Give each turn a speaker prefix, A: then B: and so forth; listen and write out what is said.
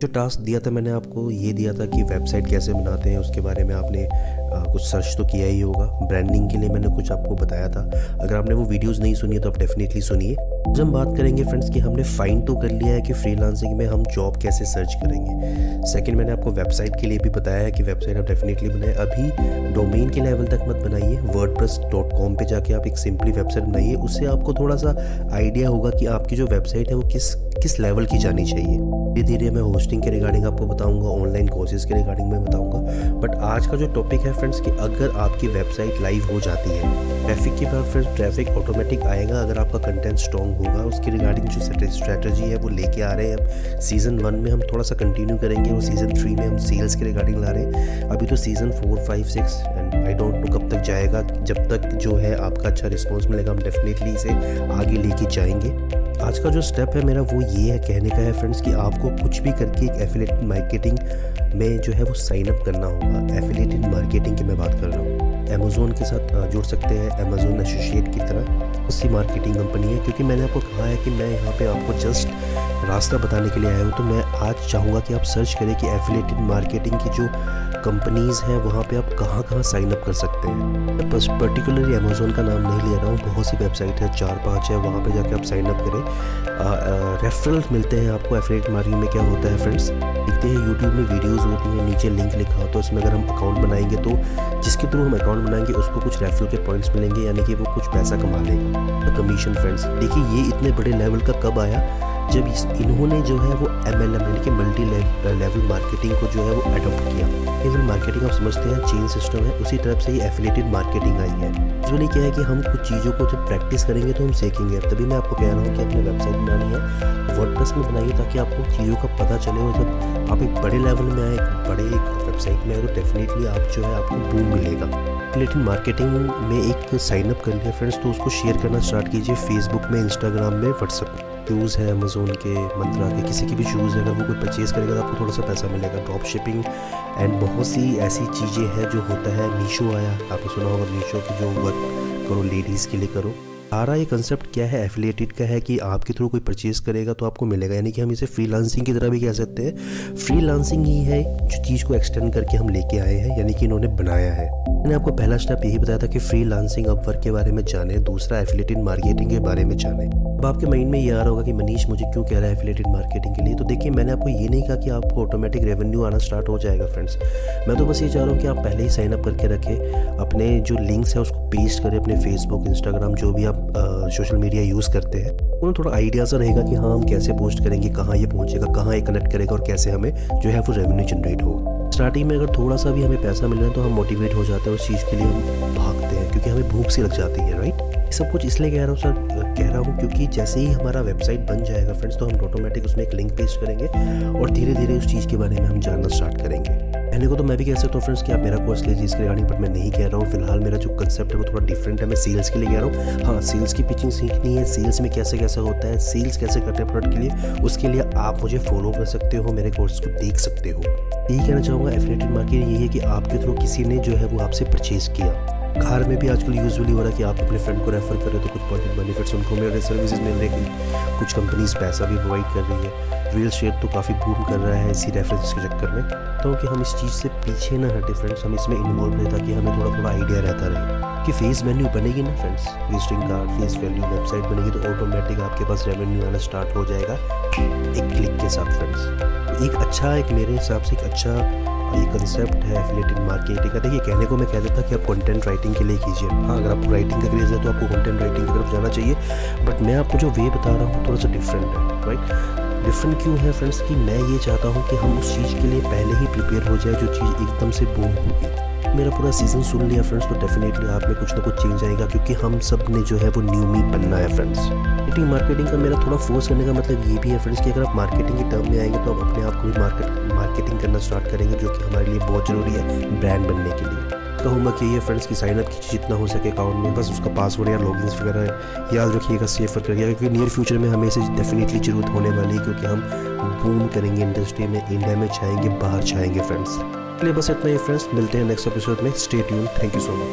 A: जो टास्क दिया था मैंने आपको, ये दिया था कि वेबसाइट कैसे बनाते हैं, उसके बारे में आपने कुछ सर्च तो किया ही होगा। ब्रांडिंग के लिए मैंने कुछ आपको बताया था। अगर आपने वो वीडियोस नहीं सुनी है तो आप डेफिनेटली सुनिए। जब हम बात करेंगे फ्रेंड्स कि, हमने फाइंड तो कर लिया है कि फ्रीलांसिंग में हम जॉब कैसे सर्च करेंगे। सेकंड मैंने आपको वेबसाइट के लिए भी बताया है कि वेबसाइट आप डेफिनेटली बनाए। अभी डोमेन के लेवल तक मत बनाइए। वर्ड पे जाके आप एक सिंपली वेबसाइट बनाइए। उससे आपको थोड़ा सा आइडिया होगा कि आपकी जो वेबसाइट है, वो किस किस लेवल की जानी चाहिए। धीरे धीरे मैं होस्टिंग के रिगार्डिंग आपको बताऊँगा ऑनलाइन कोर्सेज के रिगार्डिंग मैं बताऊँगा। बट आज का जो टॉपिक है फ्रेंड्स कि अगर आपकी वेबसाइट लाइव हो जाती है ट्रैफ़िक के बाद फिर ट्रैफ़िक ऑटोमेटिक आएगा, अगर आपका कंटेंट स्ट्रॉन्ग होगा, उसके रिगार्डिंग जो स्ट्रैटेजी है, वो लेके आ रहे हैं। सीज़न वन में हम थोड़ा सा कंटिन्यू करेंगे, और सीज़न थ्री में हम सेल्स के रिगार्डिंग ला रहे हैं। अभी तो season four five six and I don't know कब तक जाएगा, जब तक जो है आपका अच्छा रिस्पॉन्स मिलेगा, हम डेफिनेटली इसे आगे लेके जाएँगे। आज का जो स्टेप है मेरा वो ये है, कहने का है फ्रेंड्स कि आपको कुछ भी करके एक एफिलेट मार्केटिंग में जो है वो साइन अप करना होगा एफिलेटेड मार्केटिंग की मैं बात कर रहा हूँ। अमेजोन के साथ जुड़ सकते हैं अमेजोन एसोसिएट की तरह, उसी मार्केटिंग कंपनी है, क्योंकि मैंने आपको कहा है कि मैं यहाँ पे आपको जस्ट रास्ता बताने के लिए आया हूँ तो मैं आज चाहूँगा कि आप सर्च करें कि एफिलेटेड मार्केटिंग की जो कंपनीज़ हैं, वहाँ पे आप कहाँ कहाँ साइन अप कर सकते हैं। मैं बस पर्टिकुलरली अमेज़ोन का नाम नहीं ले रहा हूँ, बहुत सी वेबसाइट है चार पाँच है, वहाँ पे जाके आप साइन अप करें। रेफरल मिलते हैं आपको एफिलेट मार्केटिंग में, क्या होता है फ्रेंड्स देखते हैं यूट्यूब में वीडियोज़ होती हैं, नीचे लिंक लिखा होता है, उसमें अगर हम अकाउंट बनाएँगे तो जिसके थ्रू हम अकाउंट बनाएँगे, उसको कुछ रेफरल के पॉइंट्स मिलेंगे, यानी कि वो कुछ पैसा कमा लेगा। कमीशन फ्रेंड्स देखिए ये इतने बड़े लेवल का कब आया? जब इस, इन्होंने जो है वो एम एल एम यानी कि मल्टी लेवल मार्केटिंग को जो है वो अडोप्ट किया। लेवल मार्केटिंग आप समझते हैं चेन सिस्टम है, उसी तरफ़ से ही एफिलेटेड मार्केटिंग आई है। यूजली क्या है कि हम कुछ चीज़ों को जब प्रैक्टिस करेंगे तो हम सीखेंगे। तभी मैं आपको कह रहा हूँ कि अपनी वेबसाइट बनानी है वर्डप्रेस में बनाइए ताकि आपको चीज़ों का पता चले और जब आप एक बड़े लेवल में आए, एक बड़े एक वेबसाइट में आए तो डेफिनेटली आप जो है आपको बूम मिलेगा। लेकिन मार्केटिंग में एक साइन अप कर लिया फ्रेंड्स तो उसको शेयर करना स्टार्ट कीजिए फेसबुक में इंस्टाग्राम में व्हाट्सएप में। शूज़ है अमेज़ोन के, मंत्रा के, किसी के भी शूज़ हैं, अगर वो कोई परचेज़ करेगा तो आपको थोड़ा सा पैसा मिलेगा ड्रॉप शिपिंग एंड बहुत सी ऐसी चीज़ें हैं जो होता है। मीशो आया, आपने सुना होगा मीशो की जो वर्क करो लेडीज़ के लिए करो। सारा ये कंसेप्ट क्या है? एफिलेटेड का है कि आपके थ्रू कोई परचेज करेगा तो आपको मिलेगा। यानी कि हम इसे फ्रीलांसिंग की तरह भी कह सकते हैं। फ्रीलांसिंग ही है जो चीज़ को एक्सटेंड करके हम लेके आए हैं, यानी कि इन्होंने बनाया है। मैंने आपको पहला स्टेप यही बताया था कि फ्रीलांसिंग अपवर्क के बारे में जाने, दूसरा एफिलेटेड मार्केटिंग के बारे में जाने। अब आपके माइंड में ये आ रहा होगा कि मनीष मुझे क्यों कह रहा है एफिलेटेड मार्केटिंग के लिए? तो देखिए, मैंने आपको ये नहीं कहा कि आपको ऑटोमेटिक रेवेन्यू आना स्टार्ट हो जाएगा फ्रेंड्स मैं तो बस ये चाह रहा हूँ कि आप पहले ही साइन अप करके रखें, अपने जो लिंक्स है उसको पेस्ट करें, अपने फेसबुक इंस्टाग्राम जो भी आप सोशल मीडिया यूज़ करते हैं। उन्हें थोड़ा आइडिया सा रहेगा कि हाँ हम कैसे पोस्ट करेंगे, कहाँ ये पहुँचेगा, कहाँ ये कनेक्ट करेगा और कैसे हमें जो है वो रेवेन्यू जनरेट होगा। स्टार्टिंग में अगर थोड़ा सा भी हमें पैसा मिल रहा है तो हम मोटिवेट हो जाते हैं, उस चीज़ के लिए हम भागते हैं, क्योंकि हमें भूख सी लग जाती है राइट ये सब कुछ इसलिए कह रहा हूँ सर कह रहा हूँ क्योंकि जैसे ही हमारा वेबसाइट बन जाएगा फ्रेंड्स तो हम ऑटोमेटिक उसमें एक लिंक पेस्ट करेंगे और धीरे धीरे उस चीज़ के बारे में हम जानना स्टार्ट करेंगे। पहले को तो मैं भी कह सकता हूँ फ्रेंड्स कि आप मेरा कोर्स लीजिए, इसके रिगार्डिंग बट मैं नहीं कह रहा हूँ। फ़िलहाल मेरा जो कंसेप्ट है, वो थोड़ा डिफरेंट है, मैं सेल्स के लिए कह रहा हूँ। हाँ सेल्स की पिचिंग सीखनी है सेल्स में कैसे कैसे होता है सेल्स कैसे करते हैं प्रोडक्ट के लिए, उसके लिए आप मुझे फॉलो कर सकते हो, मेरे कोर्स को देख सकते हो। यही कहना चाहूँगा एफिलेटेड मार्केट यही है कि आपके थ्रू किसी ने जो है वो आपसे परचेज किया। घर में भी आजकल यूजुअली हो रहा है कि आप अपने फ्रेंड को रेफर कर रहे हो तो कुछ पॉजिटिव बेनिफिट्स उनको मिल रहे सर्विसेज़ मिल रही कुछ कंपनीज़ पैसा भी प्रोवाइड कर रही है। रियल शेयर तो काफ़ी बूम कर रहा है इसी रेफरेंस के चक्कर में। तो कि हम इस चीज़ से पीछे ना हटे फ्रेंड्स हम इसमें इन्वॉल्व रहे ताकि हमें थोड़ा थोड़ा आइडिया रहता रहे। कि फेस वैल्यू बनेगी ना friends visiting card face value website बनेगी तो ऑटोमेटिक आपके पास रेवेन्यू आना स्टार्ट हो जाएगा एक क्लिक के साथ फ्रेंड्स एक अच्छा एक मेरे हिसाब से एक अच्छा ये कंसेप्ट है एफिलेटेड मार्केटिंग का। देखिए, कहने को मैं कह देता कि आप कंटेंट राइटिंग के लिए कीजिए। हाँ अगर आपको राइटिंग का क्रेज है तो आपको कंटेंट राइटिंग की तरफ़ जाना चाहिए। बट मैं आपको जो वे बता रहा हूँ, थोड़ा सा डिफरेंट है राइट डिफरेंट क्यों है फ्रेंड्स कि मैं ये चाहता हूँ कि हम उस चीज़ के लिए पहले ही प्रिपेयर हो जाए जो चीज़ एकदम से बूम होगी। मेरा पूरा सीज़न सुन लिया फ्रेंड्स तो डेफिनेटली आप में कुछ ना कुछ चेंज आएगा क्योंकि हम सबने जो है वो न्यू मी बनना है फ्रेंड्स मार्केटिंग मार्केटिंग का मेरा थोड़ा फोर्स करने का मतलब ये भी है फ्रेंड्स कि अगर आप मार्केटिंग के टर्म में आएँगे तो आप अपने आप को भी मार्केट मार्केटिंग करना स्टार्ट करेंगे, जो कि हमारे लिए बहुत ज़रूरी है ब्रांड बनने के लिए। कहूँगा कि ये फ्रेंड्स की साइनअप कीजिए जितना हो सके अकाउंट में। बस उसका पासवर्ड या लॉगिन वगैरह याद रखिएगा सेफ़ करिएगा क्योंकि नियर फ्यूचर में हमें इसे डेफिनेटली ज़रूरत होने वाली है, क्योंकि हम बूम करेंगे इंडस्ट्री में इंडिया में छाएँगे बाहर छाएँगे फ्रेंड्स चलिए बस इतना ही फ्रेंड्स मिलते हैं नेक्स्ट एपिसोड में। Stay tune thank you so much